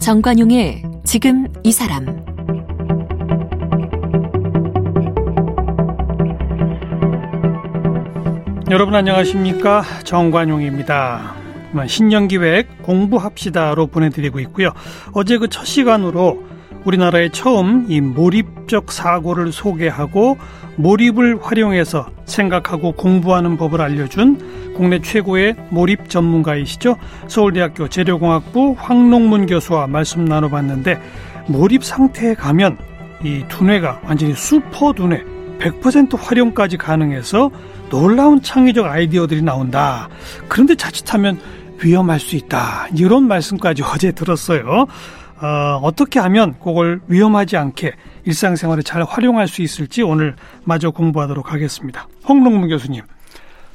정관용의 지금 이 사람 여러분 안녕하십니까 정관용입니다. 신년기획 공부합시다로 보내드리고 있고요. 어제 그 첫 시간으로 우리나라에 처음 이 몰입적 사고를 소개하고 몰입을 활용해서 생각하고 공부하는 법을 알려준 국내 최고의 몰입 전문가이시죠. 서울대학교 재료공학부 황농문 교수와 말씀 나눠봤는데 몰입 상태에 가면 이 두뇌가 완전히 슈퍼 두뇌 100% 활용까지 가능해서 놀라운 창의적 아이디어들이 나온다. 그런데 자칫하면 위험할 수 있다. 이런 말씀까지 어제 들었어요. 어, 어떻게 하면 그걸 위험하지 않게 일상생활에 잘 활용할 수 있을지 오늘 마저 공부하도록 하겠습니다. 홍롱문 교수님.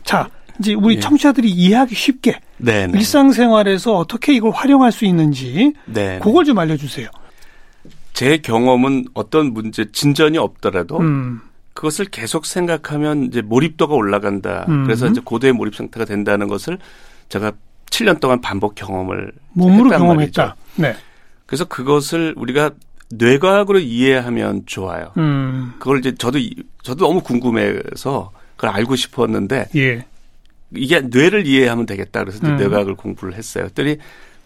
자, 이제 우리 예. 청취자들이 이해하기 쉽게 네네. 네. 일상생활에서 어떻게 이걸 활용할 수 있는지 네네. 네. 그걸 좀 알려주세요. 제 경험은 어떤 문제 진전이 없더라도 음. 그것을 계속 생각하면 이제 몰입도가 올라간다. 음. 그래서 이제 고도의 몰입 상태가 된다는 것을 제가 7년 동안 반복 경험을 몸으로 경험했다. 네. 그래서 그것을 우리가 뇌과학으로 이해하면 좋아요. 음. 그걸 이제 저도 저도 너무 궁금해서 그걸 알고 싶었는데 예. 이게 뇌를 이해하면 되겠다 그래서 음. 뇌과학을 공부를 했어요. 그랬더니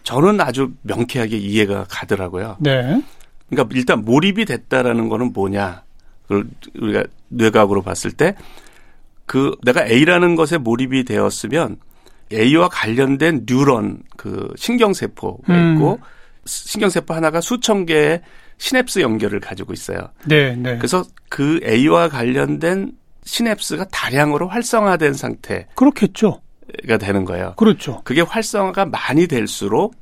저는 아주 명쾌하게 이해가 가더라고요. 네. 그러니까 일단 몰입이 됐다라는 거는 뭐냐? 그걸 우리가 뇌과학으로 봤을 때 그 내가 A라는 것에 몰입이 되었으면 A와 관련된 뉴런 그 신경세포가 음. 있고 신경세포 하나가 수천 개의 시냅스 연결을 가지고 있어요. 네, 네. 그래서 그 A와 관련된 시냅스가 다량으로 활성화된 상태. 그렇겠죠. 가 되는 거예요. 그렇죠. 그게 활성화가 많이 될수록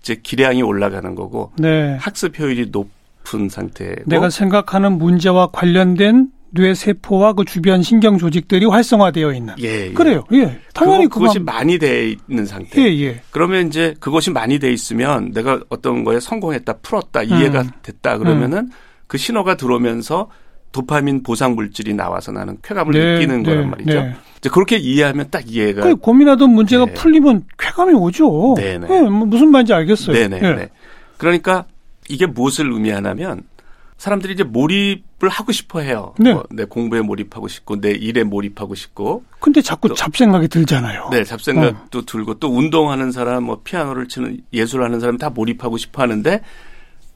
이제 기량이 올라가는 거고 네. 학습 효율이 높은 상태고 내가 생각하는 문제와 관련된 뇌 세포와 그 주변 신경 조직들이 활성화되어 있는. 예, 예. 그래요. 예. 당연히 그거, 그것이 많이 돼 있는 상태. 예, 예. 그러면 이제 그것이 많이 돼 있으면 내가 어떤 거에 성공했다, 풀었다, 이해가 음. 됐다 그러면은 음. 그 신호가 들어오면서 도파민 보상 물질이 나와서 나는 쾌감을 네, 느끼는 네, 거란 말이죠. 네. 이제 그렇게 이해하면 딱 이해가. 그 고민하던 문제가 네. 풀리면 쾌감이 오죠. 네네. 네. 네, 뭐 무슨 말인지 알겠어요. 네네. 네. 그러니까 이게 무엇을 의미하냐면 사람들이 이제 몰입을 하고 싶어 해요. 네. 뭐, 내 공부에 몰입하고 싶고 내 일에 몰입하고 싶고. 근데 자꾸 또, 잡생각이 들잖아요. 네, 잡생각도 어. 들고 또 운동하는 사람, 뭐 피아노를 치는 예술하는 사람 다 몰입하고 싶어 하는데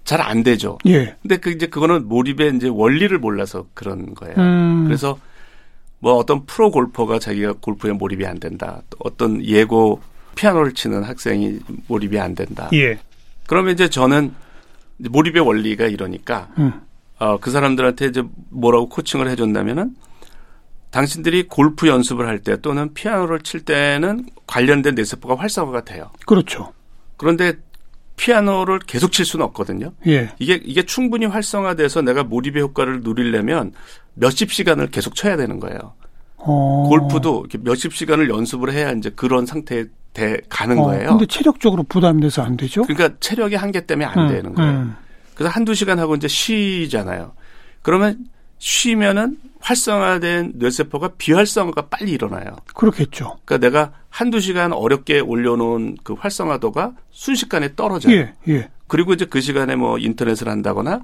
잘 안 되죠. 예. 근데 그 이제 그거는 몰입의 이제 원리를 몰라서 그런 거예요. 음. 그래서 뭐 어떤 프로 골퍼가 자기가 골프에 몰입이 안 된다. 또 어떤 예고 피아노를 치는 학생이 몰입이 안 된다. 예. 그러면 이제 저는 몰입의 원리가 이러니까 음. 어, 그 사람들한테 이제 뭐라고 코칭을 해줬냐면은 당신들이 골프 연습을 할 때 또는 피아노를 칠 때는 관련된 뇌세포가 활성화가 돼요. 그렇죠. 그런데 피아노를 계속 칠 수는 없거든요. 예. 이게 이게 충분히 활성화돼서 내가 몰입의 효과를 누리려면 몇십 시간을 계속 쳐야 되는 거예요. 어. 골프도 이렇게 몇십 시간을 연습을 해야 이제 그런 상태에 돼 가는 어, 거예요. 근데 체력적으로 부담이 돼서 안 되죠? 그러니까 체력의 한계 때문에 안 음, 되는 거예요. 음. 그래서 한두 시간 하고 이제 쉬잖아요. 그러면 쉬면은 활성화된 뇌세포가 비활성화가 빨리 일어나요. 그렇겠죠. 그러니까 내가 한두 시간 어렵게 올려놓은 그 활성화도가 순식간에 떨어져요. 예, 예. 그리고 이제 그 시간에 뭐 인터넷을 한다거나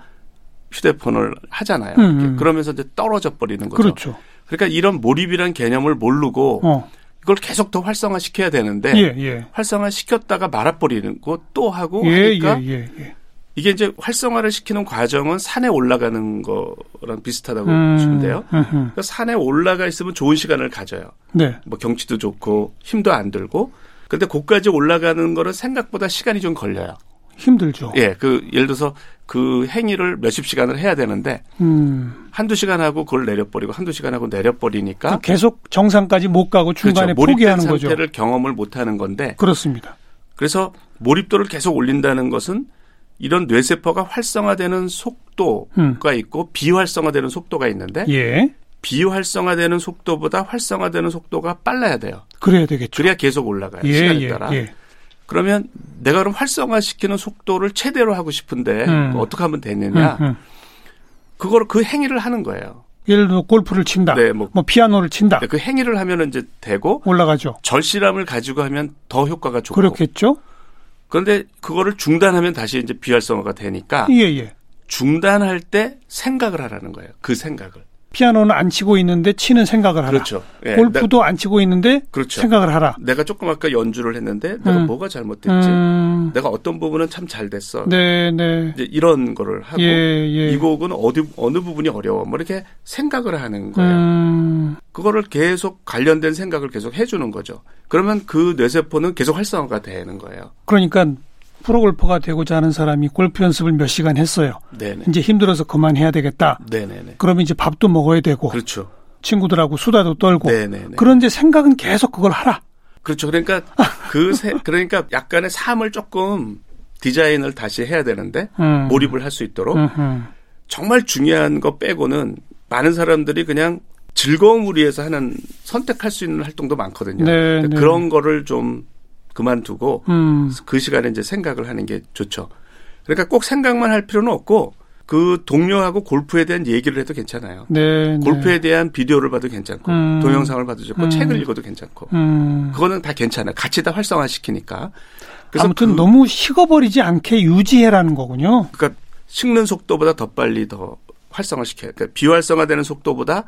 휴대폰을 하잖아요. 음, 음. 그러면서 이제 떨어져 버리는 거죠. 그렇죠. 그러니까 이런 몰입이란 개념을 모르고 어. 이걸 계속 더 활성화 시켜야 되는데 예, 예. 활성화 시켰다가 말아버리는 거또 하고 예, 하니까 예, 예, 예, 이게 이제 활성화를 시키는 과정은 산에 올라가는 거랑 비슷하다고 음, 보시면 돼요. 그러니까 산에 올라가 있으면 좋은 시간을 가져요. 네. 뭐 경치도 좋고 힘도 안 들고. 근데 고까지 올라가는 거는 생각보다 시간이 좀 걸려요. 힘들죠. 예, 그 예를 들어서 그 행위를 몇십 시간을 해야 되는데 음. 한두 시간 하고 그걸 내려버리고 한두 시간 하고 내려버리니까 계속 정상까지 못 가고 중간에 그렇죠. 포기하는 거죠. 상태를 경험을 못 하는 건데 그렇습니다. 그래서 몰입도를 계속 올린다는 것은 이런 뇌세포가 활성화되는 속도가 음. 있고 비활성화되는 속도가 있는데 예. 비활성화되는 속도보다 활성화되는 속도가 빨라야 돼요. 그래야 되겠죠. 그래야 계속 올라가요. 예, 시간에 예, 따라. 예. 그러면 내가 그럼 활성화시키는 속도를 최대로 하고 싶은데 음. 어떻게 하면 되느냐? 음, 음. 그걸 그 행위를 하는 거예요. 예를 들어 골프를 친다. 네, 뭐, 뭐 피아노를 친다. 네, 그 행위를 하면은 이제 되고 올라가죠. 절실함을 가지고 하면 더 효과가 좋고. 그렇겠죠. 그런데 그거를 중단하면 다시 이제 비활성화가 되니까 예, 예. 중단할 때 생각을 하라는 거예요. 그 생각을. 피아노는 안 치고 있는데 치는 생각을 하라. 그렇죠. 예, 골프도 나, 안 치고 있는데 그렇죠. 생각을 하라. 내가 조금 아까 연주를 했는데 내가 음. 뭐가 잘못됐지? 음. 내가 어떤 부분은 참 잘 됐어. 네, 네. 이제 이런 거를 하고 예, 예. 이 곡은 어디 어느 부분이 어려워. 뭐 이렇게 생각을 하는 거예요. 음. 그거를 계속 관련된 생각을 계속 해 주는 거죠. 그러면 그 뇌세포는 계속 활성화가 되는 거예요. 그러니까 프로 골퍼가 되고자 하는 사람이 골프 연습을 몇 시간 했어요. 네네. 이제 힘들어서 그만해야 되겠다. 네네네. 그러면 이제 밥도 먹어야 되고. 그렇죠. 친구들하고 수다도 떨고. 네네네. 그런데 생각은 계속 그걸 하라. 그렇죠. 그러니까 그 세, 그러니까 약간의 삶을 조금 디자인을 다시 해야 되는데 음. 몰입을 할 수 있도록 음흠. 정말 중요한 거 빼고는 많은 사람들이 그냥 즐거움을 위해서 하는 선택할 수 있는 활동도 많거든요. 네, 네. 그런 거를 좀 그만두고 음. 그 시간에 이제 생각을 하는 게 좋죠. 그러니까 꼭 생각만 할 필요는 없고 그 동료하고 골프에 대한 얘기를 해도 괜찮아요. 네, 네. 골프에 네. 대한 비디오를 봐도 괜찮고 음. 동영상을 봐도 좋고 음. 책을 읽어도 괜찮고 음. 그거는 다 괜찮아요. 같이 다 활성화시키니까. 그래서 아무튼 그, 너무 식어버리지 않게 유지해라는 거군요. 그러니까 식는 속도보다 더 빨리 더 활성화시켜야. 그러니까 비활성화되는 속도보다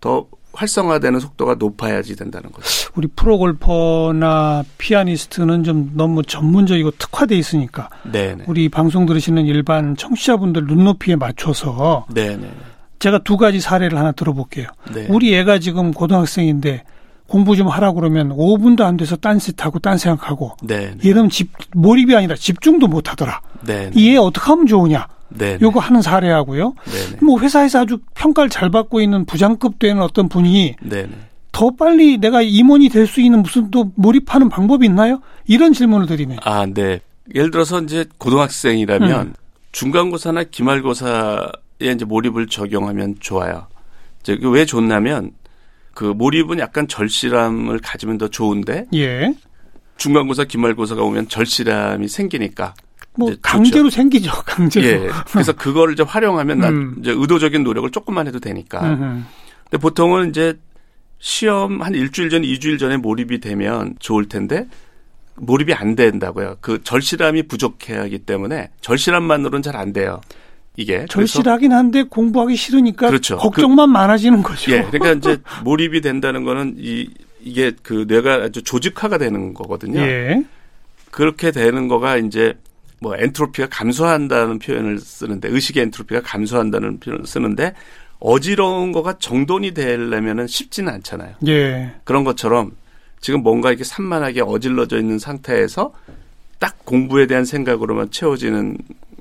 더 활성화되는 속도가 높아야지 된다는 거죠. 우리 프로골퍼나 피아니스트는 좀 너무 전문적이고 특화돼 있으니까 네네. 우리 방송 들으시는 일반 청취자분들 눈높이에 맞춰서 네네. 제가 두 가지 사례를 하나 들어볼게요. 네. 우리 애가 지금 고등학생인데 공부 좀 하라 그러면 5분도 안 돼서 딴짓하고 딴 생각하고 이러면 집 몰입이 아니라 집중도 못 하더라. 이애 어떻게 하면 좋으냐? 네네. 요거 하는 사례하고요. 네네. 뭐 회사에서 아주 평가를 잘 받고 있는 부장급 되는 어떤 분이 네네. 더 빨리 내가 임원이 될 수 있는 무슨 또 몰입하는 방법이 있나요? 이런 질문을 드리네. 아, 네. 예를 들어서 이제 고등학생이라면 음. 중간고사나 기말고사에 이제 몰입을 적용하면 좋아요. 이제 왜 좋냐면 그 몰입은 약간 절실함을 가지면 더 좋은데 예. 중간고사 기말고사가 오면 절실함이 생기니까 뭐 강제로 좋죠. 생기죠, 강제로. 예. 그래서 그거를 이제 활용하면 음. 이제 의도적인 노력을 조금만 해도 되니까. 음흠. 근데 보통은 이제 시험 한 일주일 전, 이주일 전에 몰입이 되면 좋을 텐데 몰입이 안 된다고요. 그 절실함이 부족해야 하기 때문에 절실함만으로는 잘 안 돼요. 이게 절실하긴 한데 공부하기 싫으니까 그렇죠. 걱정만 그, 많아지는 거죠. 예. 그러니까 이제 몰입이 된다는 거는 이 이게 그 뇌가 아주 조직화가 되는 거거든요. 예. 그렇게 되는 거가 이제 뭐 엔트로피가 감소한다는 표현을 쓰는데 의식의 엔트로피가 감소한다는 표현을 쓰는데 어지러운 거가 정돈이 되려면은 쉽지는 않잖아요. 예. 그런 것처럼 지금 뭔가 이렇게 산만하게 어질러져 있는 상태에서 딱 공부에 대한 생각으로만 채워지는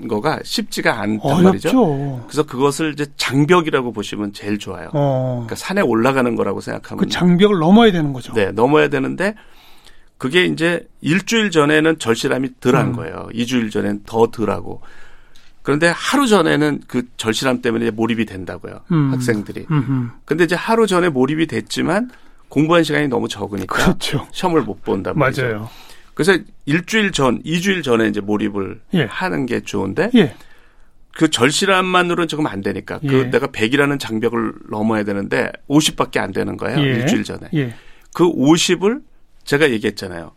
거가 쉽지가 않단 어렵죠. 말이죠. 그래서 그것을 이제 장벽이라고 보시면 제일 좋아요. 어. 그러니까 산에 올라가는 거라고 생각하면 그 장벽을 넘어야 되는 거죠. 네, 넘어야 되는데 그게 이제 일주일 전에는 절실함이 덜한 음. 거예요. 이주일 전엔 더 덜하고. 그런데 하루 전에는 그 절실함 때문에 몰입이 된다고요. 음. 학생들이. 음흠. 근데 이제 하루 전에 몰입이 됐지만 공부한 시간이 너무 적으니까 그렇죠. 시험을 못 말이죠. 맞아요. 그래서 일주일 전, 이주일 전에 이제 몰입을 예. 하는 게 좋은데 예. 그 절실함만으로는 조금 안 되니까 그 예. 그 내가 100이라는 장벽을 넘어야 되는데 50밖에 안 되는 거예요. 예. 일주일 전에. 예. 그 50을 제가 얘기했잖아요.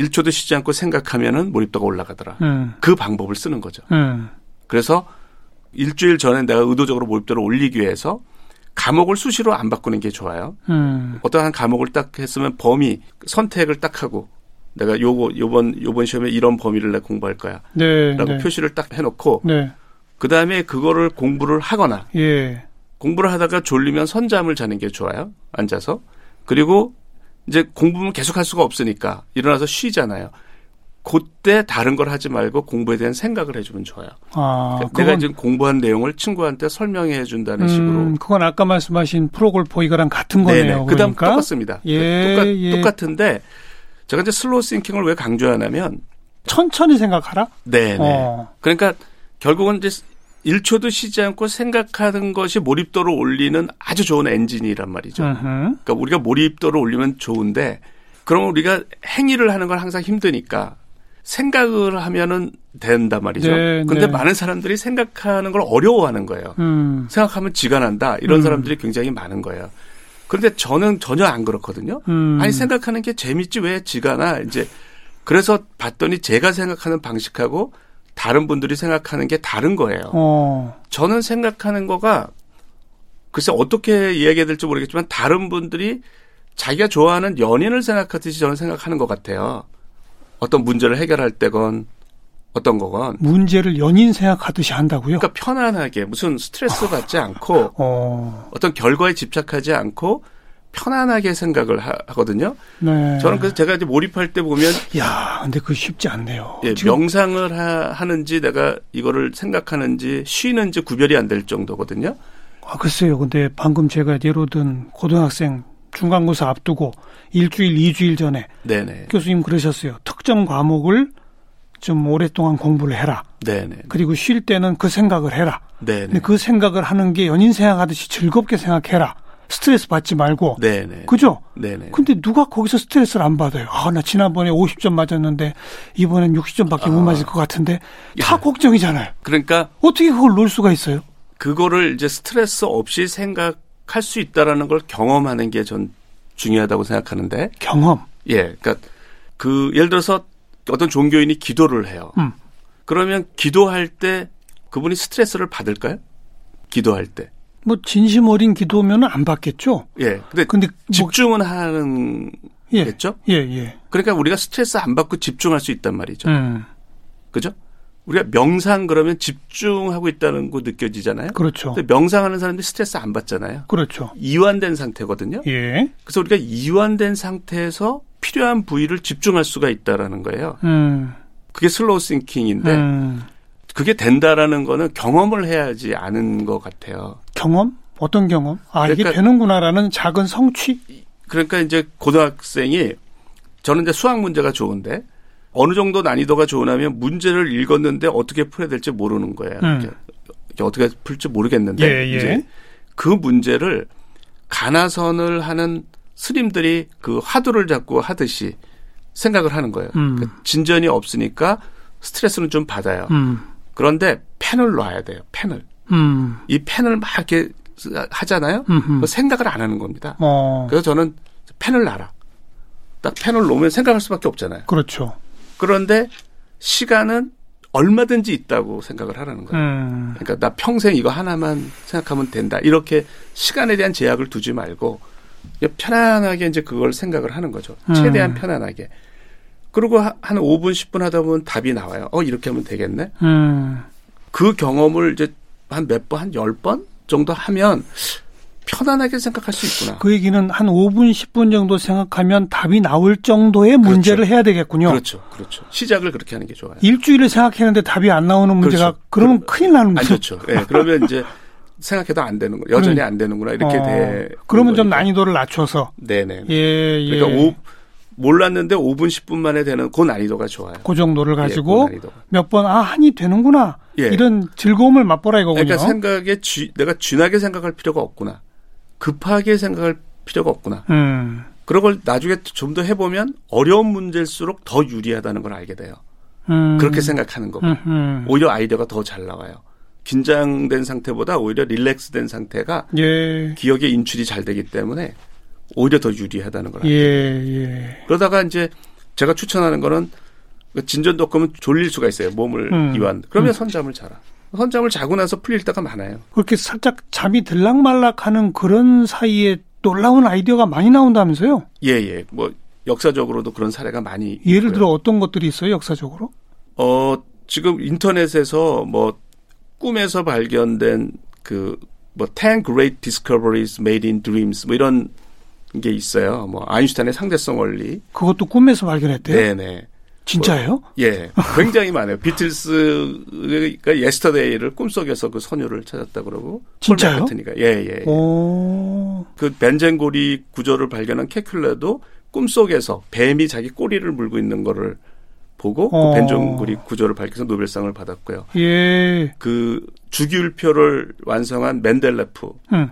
1초도 쉬지 않고 생각하면은 몰입도가 올라가더라. 음. 그 방법을 쓰는 거죠. 음. 그래서 일주일 전에 내가 의도적으로 몰입도를 올리기 위해서 과목을 수시로 안 바꾸는 게 좋아요. 음. 어떠한 과목을 딱 했으면 범위 선택을 딱 하고 내가 요거 요번 요번 시험에 이런 범위를 내가 공부할 거야. 네, 라고 네. 표시를 딱 해놓고 네. 그 다음에 그거를 공부를 하거나 예. 공부를 하다가 졸리면 선잠을 자는 게 좋아요. 앉아서 그리고 이제 공부는 계속 할 수가 없으니까 일어나서 쉬잖아요. 그때 다른 걸 하지 말고 공부에 대한 생각을 해주면 좋아요. 아, 그러니까 내가 지금 공부한 내용을 친구한테 설명해 준다는 음, 식으로. 그건 아까 말씀하신 프로골퍼 이거랑 같은 거네요. 그다음 그러니까? 똑같습니다. 예, 똑같, 예. 똑같은데 제가 이제 slow thinking을 왜 강조하냐면 천천히 생각하라. 네, 네. 어. 그러니까 결국은 이제 1초도 쉬지 않고 생각하는 것이 몰입도를 올리는 아주 좋은 엔진이란 말이죠. 그러니까 우리가 몰입도를 올리면 좋은데 그럼 우리가 행위를 하는 건 항상 힘드니까 생각을 하면은 된단 말이죠. 네, 그런데 네. 많은 사람들이 생각하는 걸 어려워하는 거예요. 음. 생각하면 지가 난다. 이런 음. 사람들이 굉장히 많은 거예요. 그런데 저는 전혀 안 그렇거든요. 음. 아니 생각하는 게 재밌지 왜 지가 나 이제 그래서 봤더니 제가 생각하는 방식하고 다른 분들이 생각하는 게 다른 거예요. 어. 저는 생각하는 거가 글쎄 어떻게 이야기해야 될지 모르겠지만 다른 분들이 자기가 좋아하는 연인을 생각하듯이 저는 생각하는 것 같아요. 어떤 문제를 해결할 때건 어떤 거건 문제를 연인 생각하듯이 한다고요? 그러니까 편안하게 무슨 스트레스 받지 않고 어. 어떤 결과에 집착하지 않고 편안하게 생각을 하, 거든요 네. 저는 그래서 제가 이제 몰입할 때 보면 야, 근데 그 쉽지 않네요. 예, 명상을 하, 는지 내가 이거를 생각하는지 쉬는지 구별이 안 될 정도거든요. 아, 글쎄요. 근데 방금 제가 예로 든 고등학생 중간고사 앞두고 일주일, 이주일 전에 네네. 교수님 그러셨어요. 특정 과목을 좀 오랫동안 공부를 해라. 네네. 그리고 쉴 때는 그 생각을 해라. 네네. 그 생각을 하는 게 연인 생각하듯이 즐겁게 생각해라. 스트레스 받지 말고. 네네. 그죠? 네네. 근데 누가 거기서 스트레스를 안 받아요? 아, 나 지난번에 50점 맞았는데 이번엔 60점밖에 아. 못 맞을 것 같은데 다 야. 걱정이잖아요. 그러니까 어떻게 그걸 놓을 수가 있어요? 그거를 이제 스트레스 없이 생각할 수 있다라는 걸 경험하는 게 전 중요하다고 생각하는데. 경험. 예. 그러니까 그 예를 들어서 어떤 종교인이 기도를 해요. 음. 그러면 기도할 때 그분이 스트레스를 받을까요? 기도할 때. 뭐 진심 어린 기도면 안 받겠죠. 예. 근데, 근데 뭐 집중은 뭐... 하는 예. 겠죠? 예, 예. 그러니까 우리가 스트레스 안 받고 집중할 수 있단 말이죠. 음. 그죠? 우리가 명상 그러면 집중하고 있다는 거 느껴지잖아요. 그렇죠. 근데 명상하는 사람들이 스트레스 안 받잖아요. 그렇죠. 이완된 상태거든요. 예. 그래서 우리가 이완된 상태에서 필요한 부위를 집중할 수가 있다라는 거예요. 음. 그게 slow thinking인데 음. 그게 된다라는 거는 경험을 해야지 아는 것 같아요. 경험? 어떤 경험? 아, 그러니까, 이게 되는구나라는 작은 성취? 그러니까 이제 고등학생이 저는 이제 수학 문제가 좋은데 어느 정도 난이도가 좋으냐면 문제를 읽었는데 어떻게 풀어야 될지 모르는 거예요. 음. 어떻게 풀지 모르겠는데 예, 예. 이제 그 문제를 가나선을 하는 스님들이 그 화두를 잡고 하듯이 생각을 하는 거예요. 음. 그러니까 진전이 없으니까 스트레스는 좀 받아요. 음. 그런데 펜을 놔야 돼요. 펜을. 음. 이 펜을 막 이렇게 하잖아요. 그 생각을 안 하는 겁니다. 어. 그래서 저는 펜을 놔라. 딱 펜을 놓으면 생각할 수밖에 없잖아요. 그렇죠. 그런데 시간은 얼마든지 있다고 생각을 하라는 거예요. 음. 그러니까 나 평생 이거 하나만 생각하면 된다. 이렇게 시간에 대한 제약을 두지 말고 편안하게 이제 그걸 생각을 하는 거죠. 최대한 음. 편안하게. 그리고 한 5분, 10분 하다 보면 답이 나와요. 어, 이렇게 하면 되겠네? 음. 그 경험을 이제 한 몇 번, 한열번 정도 하면 편안하게 생각할 수 있구나. 그 얘기는 한 5분, 10분 정도 생각하면 답이 나올 정도의 그렇죠. 문제를 해야 되겠군요. 그렇죠. 그렇죠. 시작을 그렇게 하는 게 좋아요. 일주일을 생각했는데 답이 안 나오는 문제가 그렇죠. 그러면 그, 큰일 나는 거죠. 안 좋죠. 예. 네, 그러면 이제 생각해도 안 되는 거 여전히 그럼, 안 되는구나. 이렇게 어, 돼. 그러면 좀 난이도를 낮춰서. 네네. 예, 예. 그러니까 오, 몰랐는데 5분 10분 만에 되는 그 난이도가 좋아요. 그 정도를 예, 가지고 예, 그 몇번 아 한이 되는구나. 예. 이런 즐거움을 맛보라 이거군요. 그러니까 생각에 쥐, 내가 쥐나게 생각할 필요가 없구나. 급하게 생각할 필요가 없구나. 음. 그런 걸 나중에 좀 더 해보면 어려운 문제일수록 더 유리하다는 걸 알게 돼요. 음. 그렇게 생각하는 거고 음. 오히려 아이디어가 더 잘 나와요. 긴장된 상태보다 오히려 릴렉스된 상태가 예. 기억의 인출이 잘 되기 때문에 오히려 더 유리하다는 걸 알게 예, 예. 그러다가 이제 제가 추천하는 거는 그 진전도 없으면 졸릴 수가 있어요. 몸을 음. 이완. 그러면 음. 선잠을 자라. 선잠을 자고 나서 풀릴 때가 많아요. 그렇게 살짝 잠이 들락말락하는 그런 사이에 놀라운 아이디어가 많이 나온다면서요? 예, 예. 뭐 역사적으로도 그런 사례가 많이 예를 있고요. 들어 어떤 것들이 있어요, 역사적으로? 어, 지금 인터넷에서 뭐 꿈에서 발견된 그뭐 ten great discoveries made in dreams 뭐 이런 게 있어요. 뭐 아인슈타인의 상대성 원리. 그것도 꿈에서 발견했대요? 네, 네. 진짜예요? 뭐, 예, 굉장히 많아요. 비틀스가 Yesterday를 꿈속에서 그 선율을 찾았다 그러고 진짜요? 같으니까 예, 예. 예. 그 벤젠고리 구조를 발견한 케쿨레도 꿈속에서 뱀이 자기 꼬리를 물고 있는 거를 보고 그 어. 그 벤젠고리 구조를 밝혀서 노벨상을 받았고요. 예. 그 주기율표를 완성한 멘델레프 음.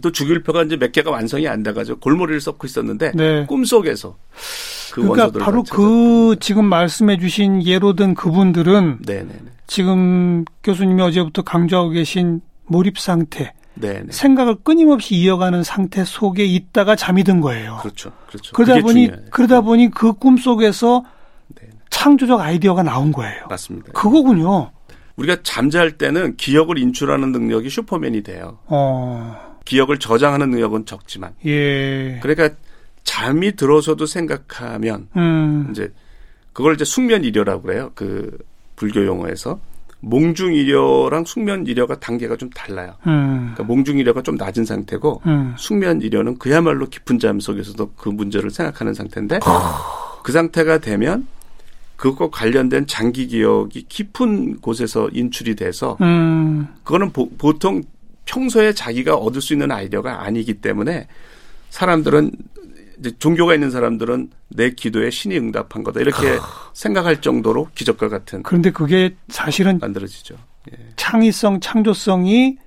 또 주기율표가 이제 몇 개가 완성이 안 돼가지고 골머리를 썩고 있었는데 네. 꿈속에서 그 그러니까 바로 그 지금 말씀해주신 예로 든 그분들은 네네네. 지금 교수님이 어제부터 강조하고 계신 몰입 상태, 네네. 생각을 끊임없이 이어가는 상태 속에 있다가 잠이 든 거예요. 그렇죠, 그렇죠. 그러다 보니 중요해요. 그러다 보니 그 꿈 속에서 창조적 아이디어가 나온 거예요. 맞습니다. 그거군요. 우리가 잠잘 때는 기억을 인출하는 능력이 슈퍼맨이 돼요. 어. 기억을 저장하는 능력은 적지만. 예. 그러니까 잠이 들어서도 생각하면 음. 이제 그걸 이제 숙면 이려라고 그래요. 그 불교 용어에서 몽중 이려랑 숙면 이려가 단계가 좀 달라요. 음. 그러니까 몽중 이려가 좀 낮은 상태고 음. 숙면 이려는 그야말로 깊은 잠 속에서도 그 문제를 생각하는 상태인데 그 상태가 되면 그것과 관련된 장기 기억이 깊은 곳에서 인출이 돼서 음. 그거는 보, 보통 평소에 자기가 얻을 수 있는 아이디어가 아니기 때문에 사람들은 종교가 있는 사람들은 내 기도에 신이 응답한 거다 이렇게 생각할 정도로 기적과 같은 그런데 그게 사실은 만들어지죠. 예. 창의성, 창조성이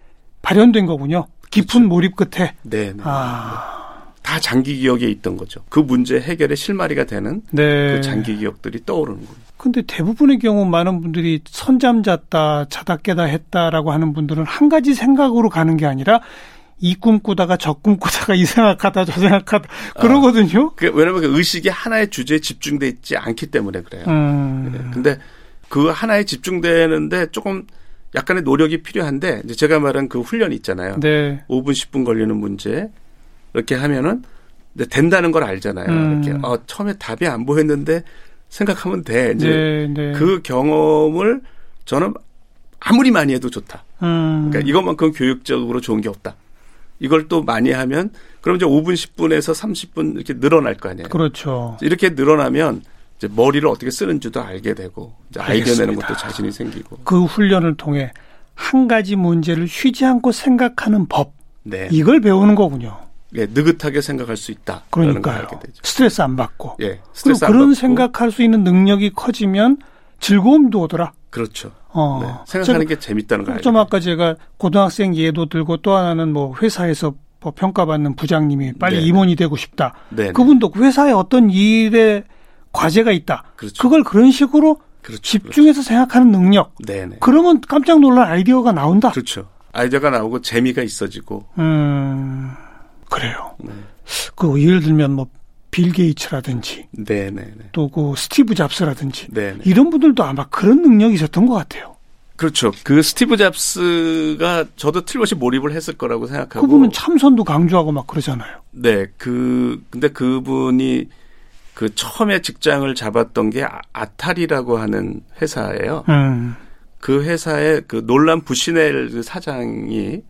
발현된 거군요. 깊은 그렇죠. 몰입 끝에. 네. 네. 아. 다 장기 기억에 있던 거죠. 그 문제 해결의 실마리가 되는 네. 그 장기 기억들이 떠오르는 거예요. 근데 대부분의 경우 많은 분들이 선잠 잤다, 자다 깨다 했다라고 하는 분들은 한 가지 생각으로 가는 게 아니라 이 꿈꾸다가 저 꿈꾸다가 이 생각하다 저 생각하다 그러거든요. 어, 그, 왜냐면 그 의식이 하나의 주제에 집중돼 있지 않기 때문에 그래요. 음. 네. 근데 그 하나에 집중되는데 조금 약간의 노력이 필요한데 이제 제가 말한 그 훈련이 있잖아요. 네. 5분 10분 걸리는 문제 이렇게 하면은 된다는 걸 알잖아요. 음. 이렇게 어, 처음에 답이 안 보였는데 생각하면 돼. 이제 네, 네. 그 경험을 저는 아무리 많이 해도 좋다. 음. 그러니까 이것만큼 교육적으로 좋은 게 없다. 이걸 또 많이 하면 그럼 이제 5분 10분에서 30분 이렇게 늘어날 거 아니에요. 그렇죠. 이렇게 늘어나면 이제 머리를 어떻게 쓰는지도 알게 되고 이제 아이디어 내는 것도 자신이 생기고 그 훈련을 통해 한 가지 문제를 쉬지 않고 생각하는 법 네. 이걸 배우는 거군요. 예, 느긋하게 생각할 수 있다. 그러니까요. 스트레스 안 받고. 예, 스트레스 안 그런 받고. 생각할 수 있는 능력이 커지면 즐거움도 오더라. 그렇죠. 어. 네, 생각하는 게 재밌다는 거예요. 좀 아까 제가 고등학생 예도 들고 또 하나는 뭐 회사에서 뭐 평가받는 부장님이 빨리 네. 임원이 되고 싶다. 네. 그분도 그 회사에 어떤 일에 과제가 있다. 그렇죠. 그걸 그런 식으로 그렇죠. 집중해서 그렇죠. 생각하는 능력. 네네. 그러면 깜짝 놀랄 아이디어가 나온다. 그렇죠. 아이디어가 나오고 재미가 있어지고. 음. 그래요. 네. 그 예를 들면 뭐 빌 게이츠라든지 또 그 스티브 잡스라든지 네네. 이런 분들도 아마 그런 능력이 있었던 것 같아요. 그렇죠. 그 스티브 잡스가 저도 틀림없이 몰입을 했을 거라고 생각하고 그분은 참선도 강조하고 막 그러잖아요. 네. 그 근데 그분이 그 처음에 직장을 잡았던 게 아, 아타리라고 하는 회사예요. 음. 그 회사의 그 놀란 부시넬 사장이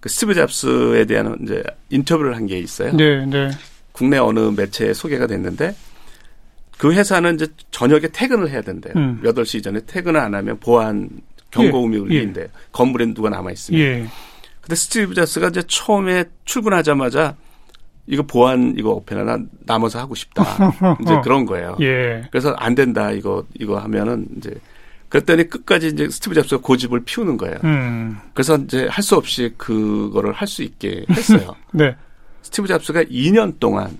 그 스티브 잡스에 대한 이제 인터뷰를 한 게 있어요. 네, 네. 국내 어느 매체에 소개가 됐는데 그 회사는 이제 저녁에 퇴근을 해야 된대요. 음. 8시 전에 퇴근을 안 하면 보안 경고음이 예, 울린대요. 예. 건물에 누가 남아 있으면. 예. 근데 스티브 잡스가 이제 처음에 출근하자마자 이거 보안 이거 off해라 나 남아서 하고 싶다. 이제 그런 거예요. 예. 그래서 안 된다. 이거 이거 하면은 이제 그랬더니 끝까지 이제 스티브 잡스가 고집을 피우는 거예요. 음. 그래서 이제 할 수 없이 그거를 할 수 있게 했어요. 네. 스티브 잡스가 2년 동안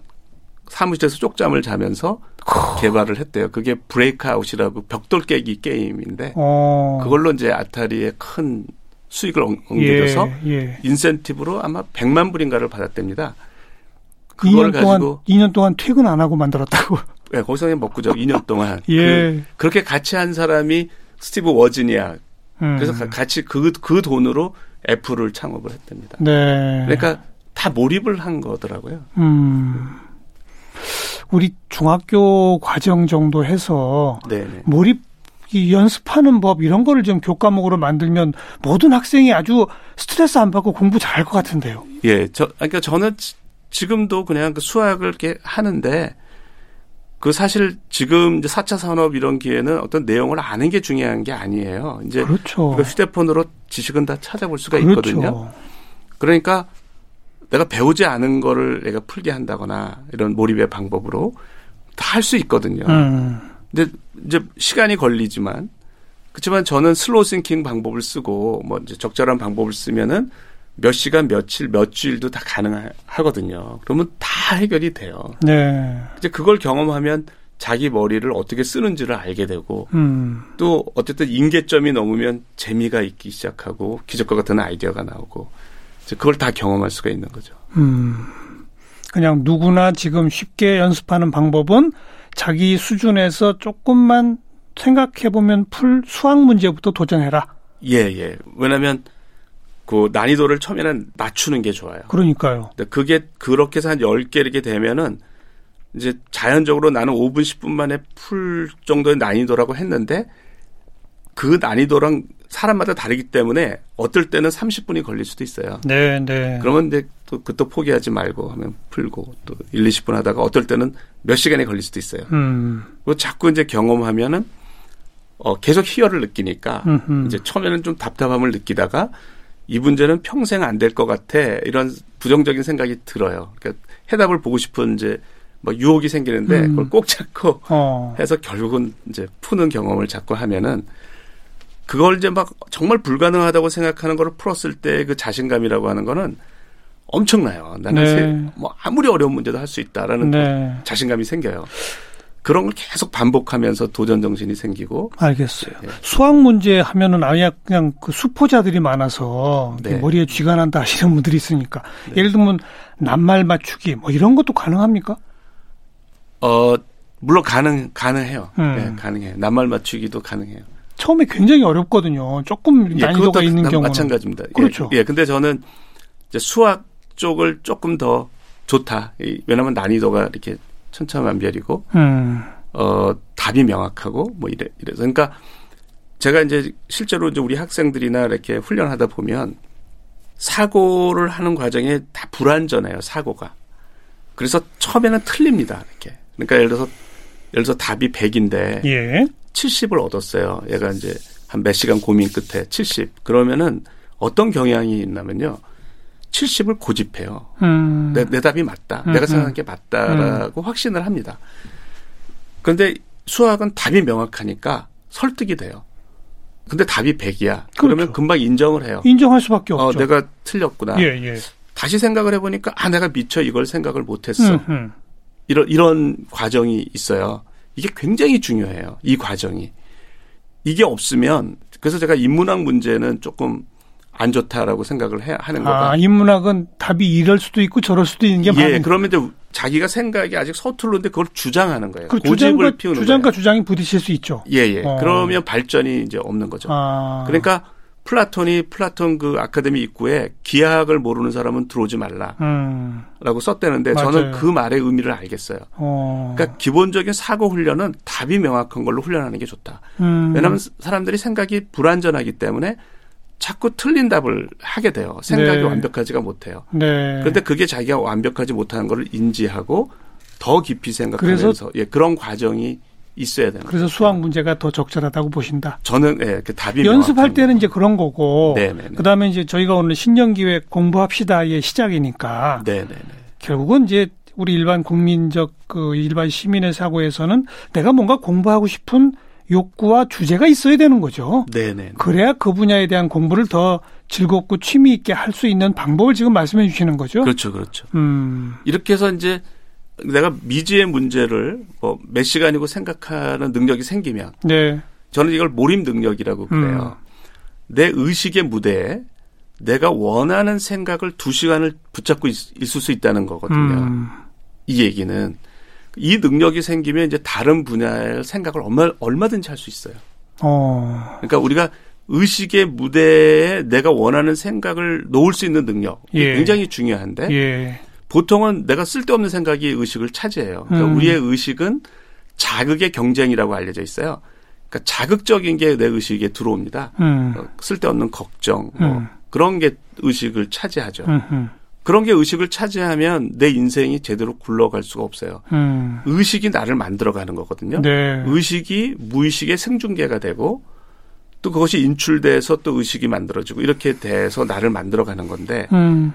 사무실에서 쪽잠을 자면서 개발을 했대요. 그게 Breakout이라고 벽돌 깨기 게임인데 어. 그걸로 이제 아타리에 큰 수익을 안겨줘서 예, 예. 인센티브로 아마 100만 불인가를 받았답니다. 그걸 2년 동안, 가지고 2년 동안 퇴근 안 하고 만들었다고. 네, 거기서 그냥 먹고 자 2년 동안. 예. 그, 그렇게 같이 한 사람이 스티브 워즈니아. 음. 그래서 같이 그, 그 돈으로 애플을 창업을 했답니다. 네. 그러니까 다 몰입을 한 거더라고요. 음. 우리 중학교 과정 정도 해서 네네. 몰입 이 연습하는 법 이런 거를 좀 교과목으로 만들면 모든 학생이 아주 스트레스 안 받고 공부 잘할 것 같은데요. 예, 저 그러니까 저는 지금도 그냥 그 수학을 이렇게 하는데 그 사실 지금 이제 4차 산업 이런 기회는 어떤 내용을 아는 게 중요한 게 아니에요. 이제 그렇죠. 휴대폰으로 지식은 다 찾아볼 수가 그렇죠. 있거든요. 그러니까 내가 배우지 않은 거를 내가 풀게 한다거나 이런 몰입의 방법으로 다 할 수 있거든요. 음. 근데 이제 시간이 걸리지만 그렇지만 저는 slow thinking 방법을 쓰고 뭐 이제 적절한 방법을 쓰면은 몇 시간, 며칠, 몇 주일도 다 가능하거든요. 그러면 다 해결이 돼요. 네. 이제 그걸 경험하면 자기 머리를 어떻게 쓰는지를 알게 되고 음. 또 어쨌든 인계점이 넘으면 재미가 있기 시작하고 기적과 같은 아이디어가 나오고 이제 그걸 다 경험할 수가 있는 거죠. 음. 그냥 누구나 지금 쉽게 연습하는 방법은 자기 수준에서 조금만 생각해 보면 풀 수학 문제부터 도전해라. 예, 예. 왜냐면 그 난이도를 처음에는 낮추는 게 좋아요. 그러니까요. 그게 그렇게 해서 한 10개 이렇게 되면은 이제 자연적으로 나는 5분, 10분 만에 풀 정도의 난이도라고 했는데 그 난이도랑 사람마다 다르기 때문에 어떨 때는 30분이 걸릴 수도 있어요. 네, 네. 그러면 이제 또 그것도 포기하지 말고 하면 풀고 또 1, 20분 하다가 어떨 때는 몇 시간이 걸릴 수도 있어요. 음. 그 자꾸 이제 경험하면은 어 계속 희열을 느끼니까 음흠. 이제 처음에는 좀 답답함을 느끼다가 이 문제는 평생 안 될 것 같아 이런 부정적인 생각이 들어요. 그러니까 해답을 보고 싶은 이제 뭐 유혹이 생기는데 음. 그걸 꼭 찾고 어. 해서 결국은 이제 푸는 경험을 자꾸 하면은 그걸 이제 막 정말 불가능하다고 생각하는 거를 풀었을 때 그 자신감이라고 하는 거는 엄청나요. 나는 네. 뭐 아무리 어려운 문제도 할 수 있다라는 네. 자신감이 생겨요. 그런 걸 계속 반복하면서 도전 정신이 생기고. 알겠어요. 네. 수학 문제 하면은 아예 그냥 그 수포자들이 많아서 네. 머리에 쥐가 난다 하시는 분들이 있으니까. 네. 예를 들면 낱말 맞추기 뭐 이런 것도 가능합니까? 어, 물론 가능, 가능해요. 음. 네, 가능해요. 낱말 맞추기도 가능해요. 처음에 굉장히 어렵거든요. 조금 예, 난이도가 있는 경우는. 마찬가지입니다. 예, 그렇죠. 예, 예, 근데 저는 이제 수학 쪽을 조금 더 좋다. 왜냐하면 난이도가 이렇게 천차만별이고, 음. 어, 답이 명확하고, 뭐 이래, 이래서. 그러니까 제가 이제 실제로 이제 우리 학생들이나 이렇게 훈련하다 보면 사고를 하는 과정에 다 불완전해요, 사고가. 그래서 처음에는 틀립니다, 이렇게. 그러니까 예를 들어서 예를 들어서 답이 100인데 예. 70을 얻었어요. 얘가 이제 한 몇 시간 고민 끝에 70. 그러면은 어떤 경향이 있냐면요. 70을 고집해요. 음. 내, 내, 답이 맞다. 음, 내가 음. 생각한 게 맞다라고 음. 확신을 합니다. 그런데 수학은 답이 명확하니까 설득이 돼요. 근데 답이 100이야. 그러면 그렇죠. 금방 인정을 해요. 인정할 수밖에 어, 없죠. 어, 내가 틀렸구나. 예, 예. 다시 생각을 해보니까 아 내가 미처 이걸 생각을 못했어. 음, 음. 이런 이런 과정이 있어요. 이게 굉장히 중요해요. 이 과정이 이게 없으면 그래서 제가 인문학 문제는 조금 안 좋다라고 생각을 해 하는 거가. 아, 인문학은 답이 이럴 수도 있고 저럴 수도 있는 게. 예, 그러면 이제 자기가 생각이 아직 서툴른데 그걸 주장하는 거예요. 그 주장과, 주장과 거예요. 주장이 부딪힐 수 있죠. 예, 예. 어. 그러면 발전이 이제 없는 거죠. 아. 그러니까 플라톤이 플라톤 그 아카데미 입구에 기하학을 모르는 사람은 들어오지 말라라고 음. 썼대는데 맞아요. 저는 그 말의 의미를 알겠어요. 어. 그러니까 기본적인 사고 훈련은 답이 명확한 걸로 훈련하는 게 좋다. 음. 왜냐하면 사람들이 생각이 불완전하기 때문에 자꾸 틀린 답을 하게 돼요. 생각이 네. 완벽하지가 못해요. 네. 그런데 그게 자기가 완벽하지 못하는 걸 인지하고 더 깊이 생각하면서 예, 그런 과정이 있어야 되는. 그래서 수학 문제가 더 적절하다고 보신다. 저는 예, 그 답이 연습할 때는 이제 그런 거고. 네네네. 그다음에 이제 저희가 오늘 신년 기획 공부합시다의 시작이니까. 네네네. 결국은 이제 우리 일반 국민적 그 일반 시민의 사고에서는 내가 뭔가 공부하고 싶은 욕구와 주제가 있어야 되는 거죠. 네네. 그래야 그 분야에 대한 공부를 더 즐겁고 취미 있게 할 수 있는 방법을 지금 말씀해 주시는 거죠. 그렇죠, 그렇죠. 음. 이렇게 해서 이제 내가 미지의 문제를 뭐 몇 시간이고 생각하는 능력이 생기면 네. 저는 이걸 몰입 능력이라고 그래요. 음. 내 의식의 무대에 내가 원하는 생각을 두 시간을 붙잡고 있, 을수 있다는 거거든요. 음. 이 얘기는 이 능력이 생기면 이제 다른 분야의 생각을 얼마, 얼마든지 할 수 있어요. 어. 그러니까 우리가 의식의 무대에 내가 원하는 생각을 놓을 수 있는 능력 예. 굉장히 중요한데 예. 보통은 내가 쓸데없는 생각이 의식을 차지해요. 그러니까 음. 우리의 의식은 자극의 경쟁이라고 알려져 있어요. 그러니까 자극적인 게 내 의식에 들어옵니다. 음. 어, 쓸데없는 걱정, 뭐 음. 그런 게 의식을 차지하죠. 그런 게 의식을 차지하면 내 인생이 제대로 굴러갈 수가 없어요. 음. 의식이 나를 만들어가는 거거든요. 네. 의식이 무의식의 생중계가 되고 또 그것이 인출돼서 또 의식이 만들어지고 이렇게 돼서 나를 만들어가는 건데 음.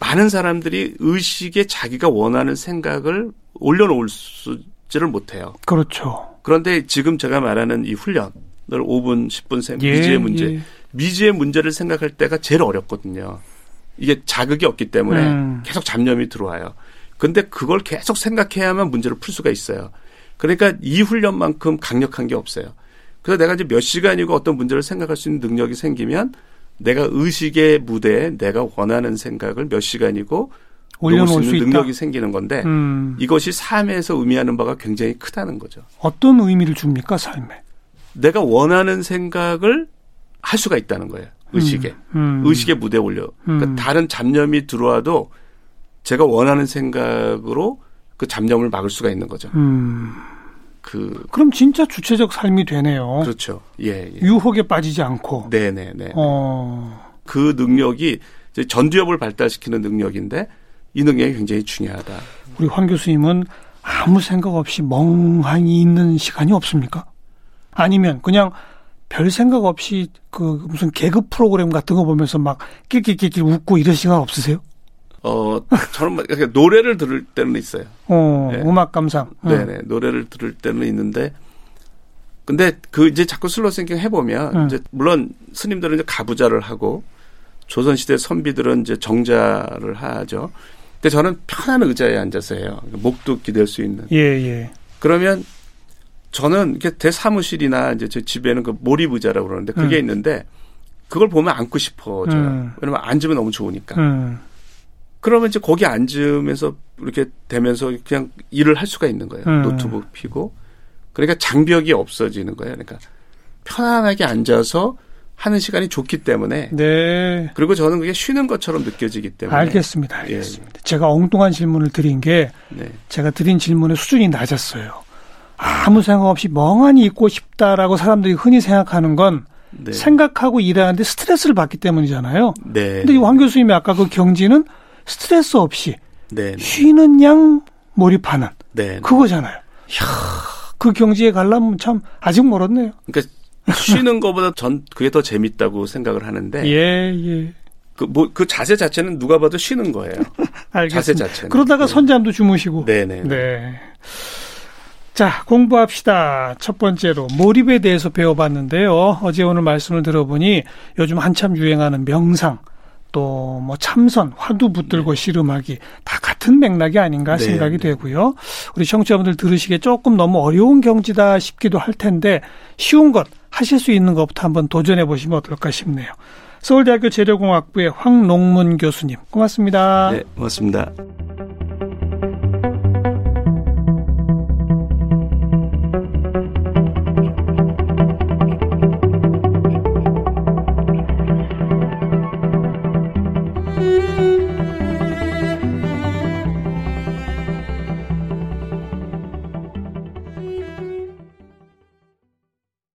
많은 사람들이 의식에 자기가 원하는 생각을 올려놓을 수지를 못해요. 그렇죠. 그런데 지금 제가 말하는 이 훈련을 5분, 10분 생 예, 미지의 문제, 예. 미지의 문제를 생각할 때가 제일 어렵거든요. 이게 자극이 없기 때문에 음. 계속 잡념이 들어와요. 근데 그걸 계속 생각해야만 문제를 풀 수가 있어요. 그러니까 이 훈련만큼 강력한 게 없어요. 그래서 내가 이제 몇 시간이고 어떤 문제를 생각할 수 있는 능력이 생기면 내가 의식의 무대에 내가 원하는 생각을 몇 시간이고 올려놓을 수 있는 능력이 생기는 건데 음. 이것이 삶에서 의미하는 바가 굉장히 크다는 거죠. 어떤 의미를 줍니까 삶에? 내가 원하는 생각을 할 수가 있다는 거예요. 의식에 음. 음. 의식의 무대에 올려. 그러니까 음. 다른 잡념이 들어와도 제가 원하는 생각으로 그 잡념을 막을 수가 있는 거죠. 음. 그 그럼 진짜 주체적 삶이 되네요. 그렇죠. 예, 예. 유혹에 빠지지 않고. 네네네. 네, 네. 어. 그 능력이 이제 전두엽을 발달시키는 능력인데 이 능력이 굉장히 중요하다. 우리 황 교수님은 아무 생각 없이 멍하니 있는 시간이 없습니까? 아니면 그냥 별 생각 없이 그 무슨 개그 프로그램 같은 거 보면서 막 낄낄낄낄 웃고 이럴 시간 없으세요? 어, 저는 그러니까 노래를 들을 때는 있어요. 어, 네. 음악 감상. 네 네. 노래를 들을 때는 있는데, 근데 그 이제 자꾸 slow thinking 해보면, 음. 이제 물론 스님들은 이제 가부자를 하고, 조선시대 선비들은 이제 정자를 하죠. 근데 저는 편한 의자에 앉아서 해요. 목도 기댈 수 있는. 예, 예. 그러면 저는 이렇게 대 사무실이나 이제 제 집에는 그 몰입 의자라고 그러는데 그게 음. 있는데 그걸 보면 앉고 싶어져요. 음. 왜냐면 앉으면 너무 좋으니까. 음. 그러면 이제 거기 앉으면서 이렇게 되면서 그냥 일을 할 수가 있는 거예요. 음. 노트북 피고. 그러니까 장벽이 없어지는 거예요. 그러니까 편안하게 앉아서 하는 시간이 좋기 때문에. 네. 그리고 저는 그게 쉬는 것처럼 느껴지기 때문에. 알겠습니다. 알겠습니다. 예. 제가 엉뚱한 질문을 드린 게 네. 제가 드린 질문의 수준이 낮았어요. 아무 생각 없이 멍하니 있고 싶다라고 사람들이 흔히 생각하는 건 네. 생각하고 일하는데 스트레스를 받기 때문이잖아요. 네. 근데 이황 교수님이 아까 그 경지는 스트레스 없이 네, 네. 쉬는 양 몰입하는 네, 네. 그거잖아요. 이야, 그 경지에 가려면 참 아직 멀었네요. 그러니까 쉬는 것보다 전 그게 더 재밌다고 생각을 하는데. 예, 예. 그, 뭐, 그 자세 자체는 누가 봐도 쉬는 거예요. 알겠습니다. 자세 자체는. 그러다가 네. 선잠도 주무시고. 네네. 네. 자, 공부합시다. 첫 번째로 몰입에 대해서 배워봤는데요. 어제 오늘 말씀을 들어보니 요즘 한참 유행하는 명상, 또 뭐 참선, 화두 붙들고 네. 씨름하기 다 같은 맥락이 아닌가 네, 생각이 네. 되고요. 우리 청취자분들 들으시기에 조금 너무 어려운 경지다 싶기도 할 텐데 쉬운 것 하실 수 있는 것부터 한번 도전해 보시면 어떨까 싶네요. 서울대학교 재료공학부의 황농문 교수님 고맙습니다. 네, 고맙습니다.